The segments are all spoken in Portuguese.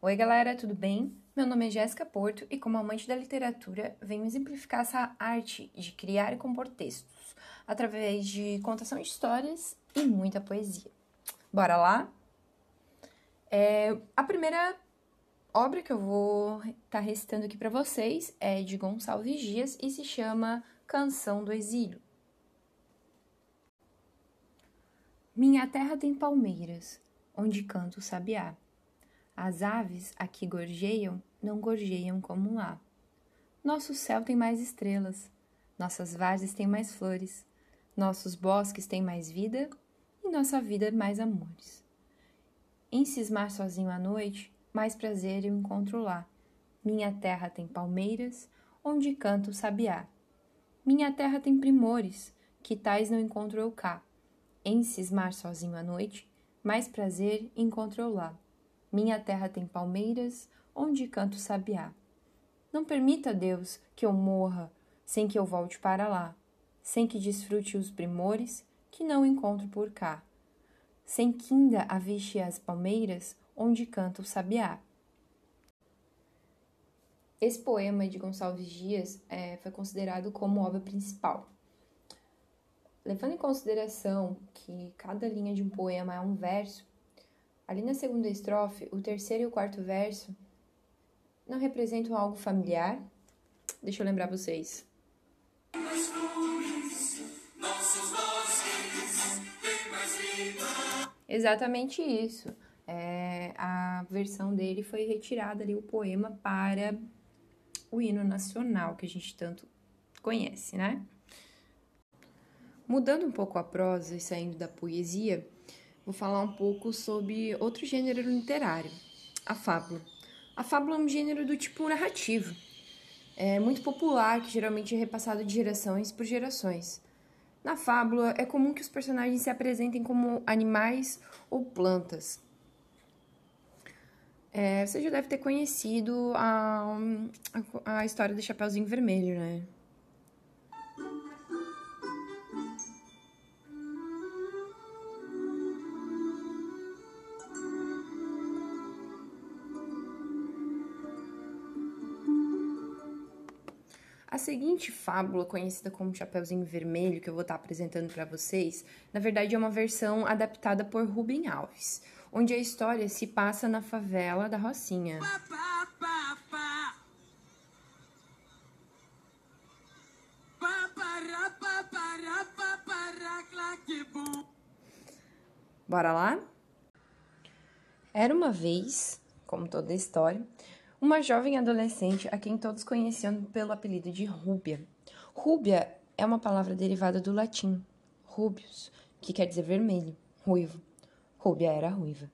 Oi, galera, tudo bem? Meu nome é Jéssica Porto e, como amante da literatura, venho exemplificar essa arte de criar e compor textos através de contação de histórias e muita poesia. Bora lá? É, a primeira obra que eu vou estar tá recitando aqui para vocês é de Gonçalves Dias e se chama Canção do Exílio. Minha terra tem palmeiras, onde canta o sabiá. As aves aqui gorjeiam, não gorjeiam como lá. Nosso céu tem mais estrelas, nossas várzeas têm mais flores, nossos bosques têm mais vida e nossa vida mais amores. Em cismar sozinho à noite, mais prazer eu encontro lá. Minha terra tem palmeiras, onde canta o sabiá. Minha terra tem primores, que tais não encontro eu cá. Em cismar sozinho à noite, mais prazer encontro eu lá. Minha terra tem palmeiras, onde canto sabiá. Não permita, Deus, que eu morra sem que eu volte para lá, sem que desfrute os primores que não encontro por cá, sem que ainda aviste as palmeiras onde canta o sabiá. Esse poema de Gonçalves Dias é, foi considerado como obra principal. Levando em consideração que cada linha de um poema é um verso, Ali na segunda estrofe, o terceiro e o quarto verso não representam algo familiar? Deixa eu lembrar vocês. Exatamente isso. É, a versão dele foi retirada ali, o poema, para o hino nacional, que a gente tanto conhece, né? Mudando um pouco a prosa e saindo da poesia, vou falar um pouco sobre outro gênero literário, a fábula. A fábula é um gênero do tipo narrativo. É muito popular, que geralmente é repassado de gerações por gerações. Na fábula, é comum que os personagens se apresentem como animais ou plantas. É, você já deve ter conhecido a, a, a história do Chapeuzinho Vermelho, né? Seguinte fábula, conhecida como Chapeuzinho Vermelho, que eu vou estar apresentando para vocês, na verdade é uma versão adaptada por Rubem Alves, onde a história se passa na favela da Rocinha. Bora lá? Era uma vez, como toda história, uma jovem adolescente a quem todos conheciam pelo apelido de Rúbia. Rúbia é uma palavra derivada do latim rubius, que quer dizer vermelho, ruivo. Rúbia era ruiva.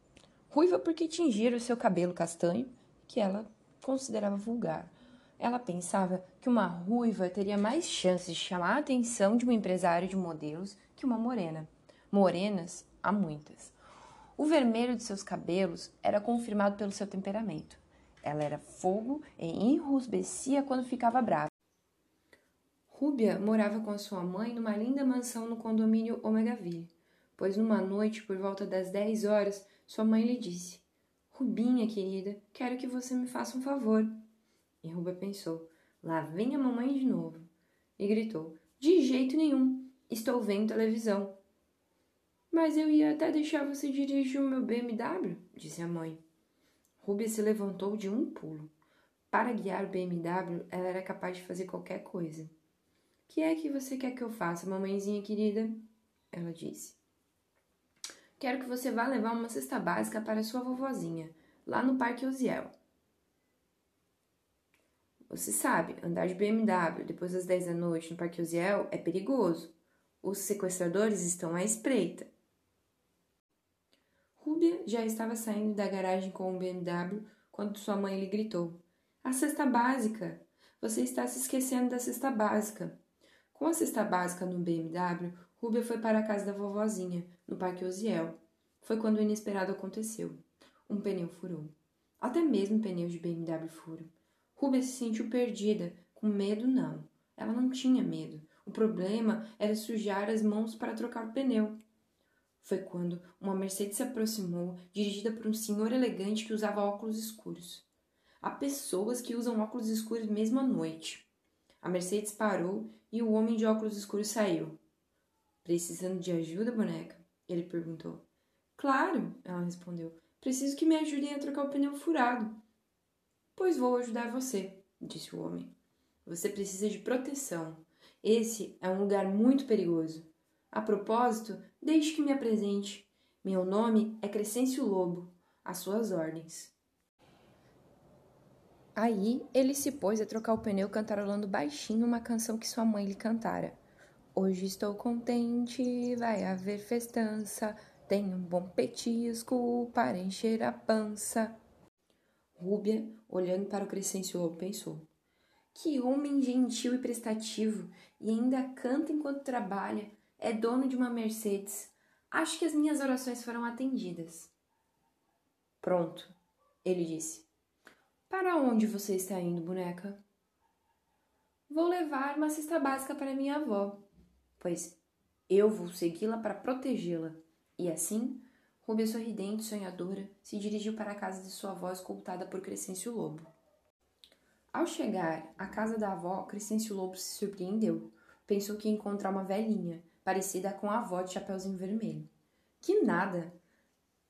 Ruiva porque tingira o seu cabelo castanho, que ela considerava vulgar. Ela pensava que uma ruiva teria mais chances de chamar a atenção de um empresário de modelos que uma morena. Morenas há muitas. O vermelho de seus cabelos era confirmado pelo seu temperamento. Ela era fogo e enrusbecia quando ficava brava. Rúbia morava com sua mãe numa linda mansão no condomínio Omegaville, pois numa noite, por volta das 10 horas, sua mãe lhe disse: Rubinha, querida, quero que você me faça um favor. E Rúbia pensou: Lá vem a mamãe de novo. E gritou: De jeito nenhum, estou vendo televisão. Mas eu ia até deixar você dirigir o meu BMW, disse a mãe. Ruby se levantou de um pulo. Para guiar o BMW, ela era capaz de fazer qualquer coisa. Que é que você quer que eu faça, mamãezinha querida? Ela disse. Quero que você vá levar uma cesta básica para sua vovozinha, lá no Parque Uziel. Você sabe, andar de BMW depois das 10 da noite no Parque Uziel é perigoso. Os sequestradores estão à espreita. Rúbia já estava saindo da garagem com o BMW quando sua mãe lhe gritou: A cesta básica! Você está se esquecendo da cesta básica. Com a cesta básica no BMW, Rúbia foi para a casa da vovozinha, no Parque Osiel. Foi quando o inesperado aconteceu. Um pneu furou. Até mesmo pneus de BMW furam. Rúbia se sentiu perdida. Com medo, não. Ela não tinha medo. O problema era sujar as mãos para trocar o pneu. Foi quando uma Mercedes se aproximou, dirigida por um senhor elegante que usava óculos escuros. Há pessoas que usam óculos escuros mesmo à noite. A Mercedes parou e o homem de óculos escuros saiu. Precisando de ajuda, boneca? Ele perguntou. Claro, ela respondeu. Preciso que me ajudem a trocar o pneu furado. Pois vou ajudar você, disse o homem. Você precisa de proteção. Esse é um lugar muito perigoso. A propósito, deixe que me apresente. Meu nome é Crescêncio Lobo, às suas ordens. Aí ele se pôs a trocar o pneu cantarolando baixinho uma canção que sua mãe lhe cantara. Hoje estou contente, vai haver festança, tenho um bom petisco para encher a pança. Rúbia, olhando para o Crescêncio Lobo, pensou: Que homem gentil e prestativo, e ainda canta enquanto trabalha, é dono de uma Mercedes. Acho que as minhas orações foram atendidas. Pronto, ele disse. Para onde você está indo, boneca? Vou levar uma cesta básica para minha avó, pois eu vou segui-la para protegê-la. E assim, Rubia sorridente sonhadora se dirigiu para a casa de sua avó escoltada por Crescêncio Lobo. Ao chegar à casa da avó, Crescêncio Lobo se surpreendeu. Pensou que ia encontrar uma velhinha, parecida com a avó de Chapeuzinho Vermelho. Que nada!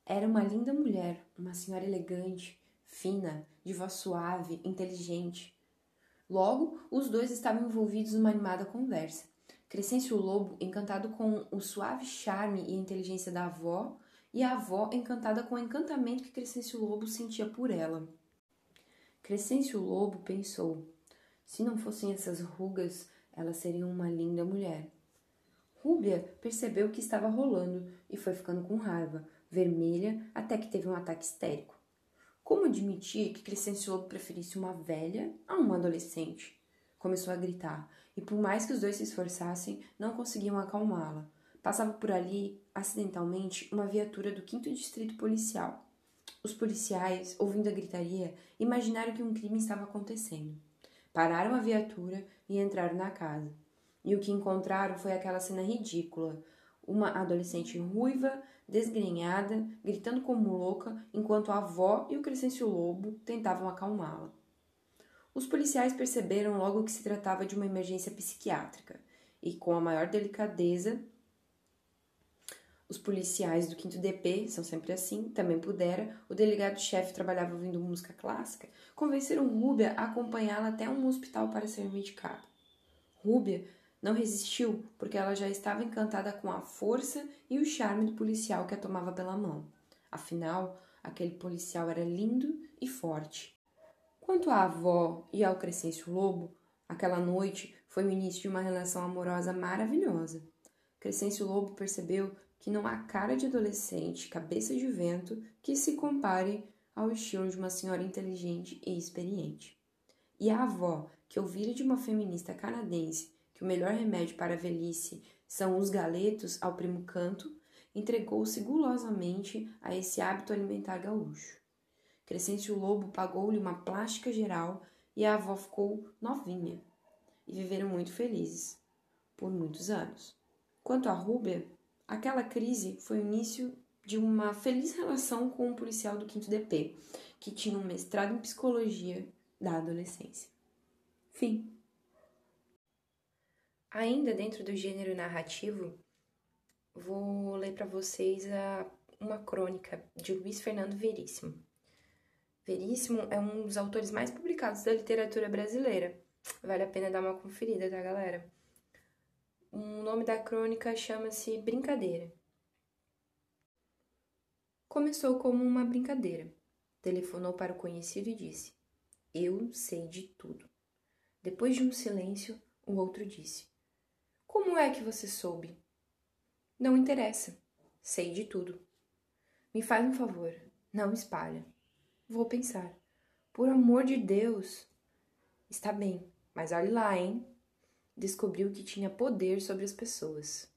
Era uma linda mulher, uma senhora elegante, fina, de voz suave, inteligente. Logo, os dois estavam envolvidos numa animada conversa. Crescêncio Lobo, encantado com o suave charme e inteligência da avó, e a avó encantada com o encantamento que Crescêncio Lobo sentia por ela. Crescêncio Lobo pensou: se não fossem essas rugas, ela seria uma linda mulher. Rúbia percebeu o que estava rolando e foi ficando com raiva, vermelha, até que teve um ataque histérico. Como admitir que Crescêncio Lobo preferisse uma velha a uma adolescente? Começou a gritar, e por mais que os dois se esforçassem, não conseguiam acalmá-la. Passava por ali, acidentalmente, uma viatura do 5 Distrito Policial. Os policiais, ouvindo a gritaria, imaginaram que um crime estava acontecendo. Pararam a viatura e entraram na casa. E o que encontraram foi aquela cena ridícula: uma adolescente ruiva, desgrenhada, gritando como louca, enquanto a avó e o Crescêncio Lobo tentavam acalmá-la. Os policiais perceberam logo que se tratava de uma emergência psiquiátrica e, com a maior delicadeza, os policiais do 5 DP, são sempre assim, também pudera, o delegado-chefe trabalhava ouvindo música clássica, convenceram Rúbia a acompanhá-la até um hospital para ser medicada. Rúbia não resistiu porque ela já estava encantada com a força e o charme do policial que a tomava pela mão. Afinal, aquele policial era lindo e forte. Quanto à avó e ao Crescêncio Lobo, aquela noite foi o início de uma relação amorosa maravilhosa. Crescêncio Lobo percebeu que não há cara de adolescente, cabeça de vento, que se compare ao estilo de uma senhora inteligente e experiente. E a avó, que ouvira de uma feminista canadense que o melhor remédio para a velhice são os galetos ao primo canto, entregou-se gulosamente a esse hábito alimentar gaúcho. Crescêncio Lobo pagou-lhe uma plástica geral e a avó ficou novinha. E viveram muito felizes, por muitos anos. Quanto a Rúbia, aquela crise foi o início de uma feliz relação com um policial do 5 DP, que tinha um mestrado em psicologia da adolescência. Fim. Ainda dentro do gênero narrativo, vou ler para vocês a, uma crônica de Luiz Fernando Veríssimo. Veríssimo é um dos autores mais publicados da literatura brasileira. Vale a pena dar uma conferida, tá, galera? O nome da crônica chama-se Brincadeira. Começou como uma brincadeira. Telefonou para o conhecido e disse: Eu sei de tudo. Depois de um silêncio, o outro disse: como é que você soube? Não interessa. Sei de tudo. Me faz um favor. Não espalha. Vou pensar. Por amor de Deus. Está bem, mas olhe lá, hein? Descobriu que tinha poder sobre as pessoas.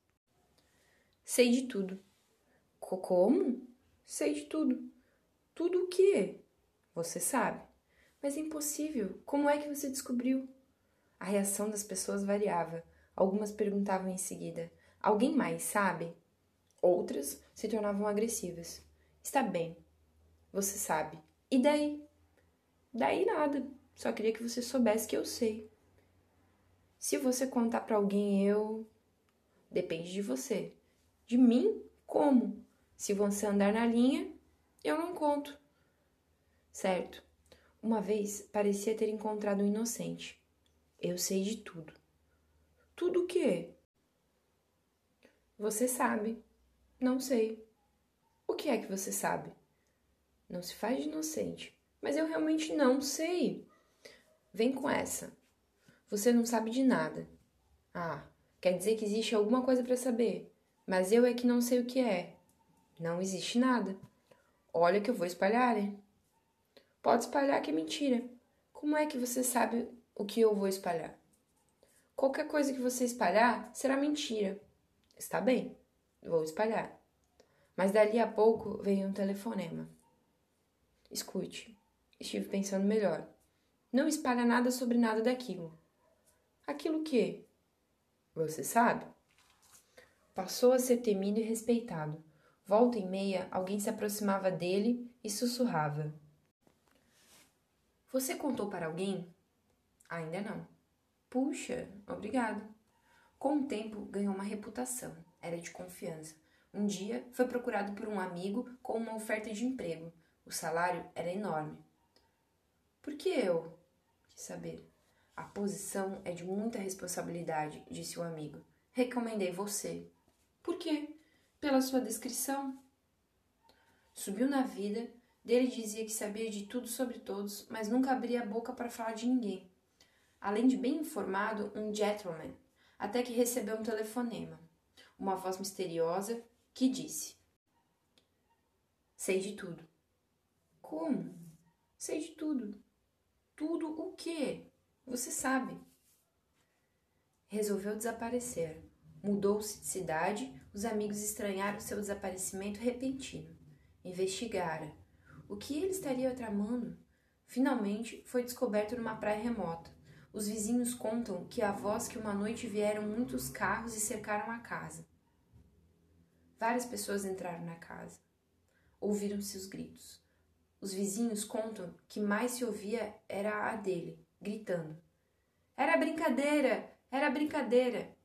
Sei de tudo. Como? Sei de tudo. Tudo o quê? Você sabe. Mas é impossível. Como é que você descobriu? A reação das pessoas variava. Algumas perguntavam em seguida: Alguém mais sabe? Outras se tornavam agressivas. Está bem, você sabe. E daí? Daí nada. Só queria que você soubesse que eu sei. Se você contar para alguém, eu. Depende de você. De mim? Como? Se você andar na linha, eu não conto. Certo. Uma vez parecia ter encontrado um inocente. Eu sei de tudo. Tudo o quê? Você sabe. Não sei. O que é que você sabe? Não se faz de inocente. Mas eu realmente não sei. Vem com essa. Você não sabe de nada. Ah, quer dizer que existe alguma coisa para saber. Mas eu é que não sei o que é. Não existe nada. Olha que eu vou espalhar, hein? Pode espalhar que é mentira. Como é que você sabe o que eu vou espalhar? Qualquer coisa que você espalhar será mentira. Está bem, vou espalhar. Mas dali a pouco veio um telefonema. Escute, estive pensando melhor. Não espalha nada sobre nada daquilo. Aquilo que? Você sabe? Passou a ser temido e respeitado. Volta e meia, alguém se aproximava dele e sussurrava. Você contou para alguém? Ainda não. Puxa, obrigado. Com o tempo, ganhou uma reputação, era de confiança. Um dia, foi procurado por um amigo com uma oferta de emprego. O salário era enorme. Por que eu? Quis saber. A posição é de muita responsabilidade, disse o amigo. Recomendei você. Por quê? Pela sua descrição. Subiu na vida, dele dizia que sabia de tudo sobre todos, mas nunca abria a boca para falar de ninguém. Além de bem informado, um gentleman, até que recebeu um telefonema. Uma voz misteriosa que disse: Sei de tudo. Como? Sei de tudo. Tudo o quê? Você sabe. Resolveu desaparecer. Mudou-se de cidade, os amigos estranharam seu desaparecimento repentino. Investigaram. O que ele estaria tramando? Finalmente foi descoberto numa praia remota. Os vizinhos contam que a voz que uma noite vieram muitos carros e cercaram a casa. Várias pessoas entraram na casa. Ouviram-se os gritos. Os vizinhos contam que mais se ouvia era a dele, gritando: Era brincadeira! Era brincadeira!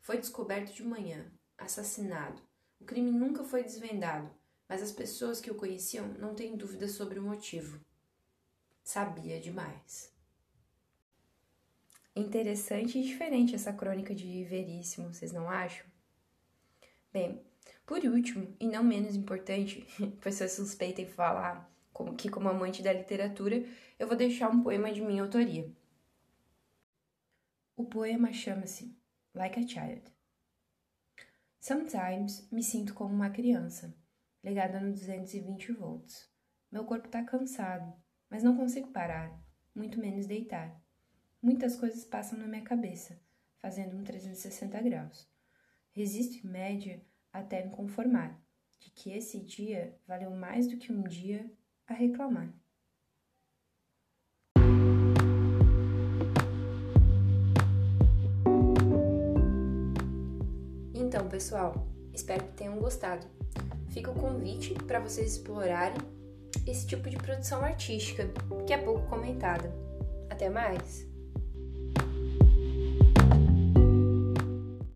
Foi descoberto de manhã, assassinado. O crime nunca foi desvendado, mas as pessoas que o conheciam não têm dúvida sobre o motivo. Sabia demais. Interessante e diferente essa crônica de Veríssimo, vocês não acham? Bem, por último, e não menos importante, pois sou suspeita em falar como que como amante da literatura, eu vou deixar um poema de minha autoria. O poema chama-se Like a Child. Sometimes me sinto como uma criança, ligada no 220 volts. Meu corpo está cansado, mas não consigo parar, muito menos deitar. Muitas coisas passam na minha cabeça, fazendo um 360 graus. Resisto em média até me conformar de que esse dia valeu mais do que um dia a reclamar. Então, pessoal, espero que tenham gostado. Fica o convite para vocês explorarem esse tipo de produção artística, que é pouco comentada. Até mais!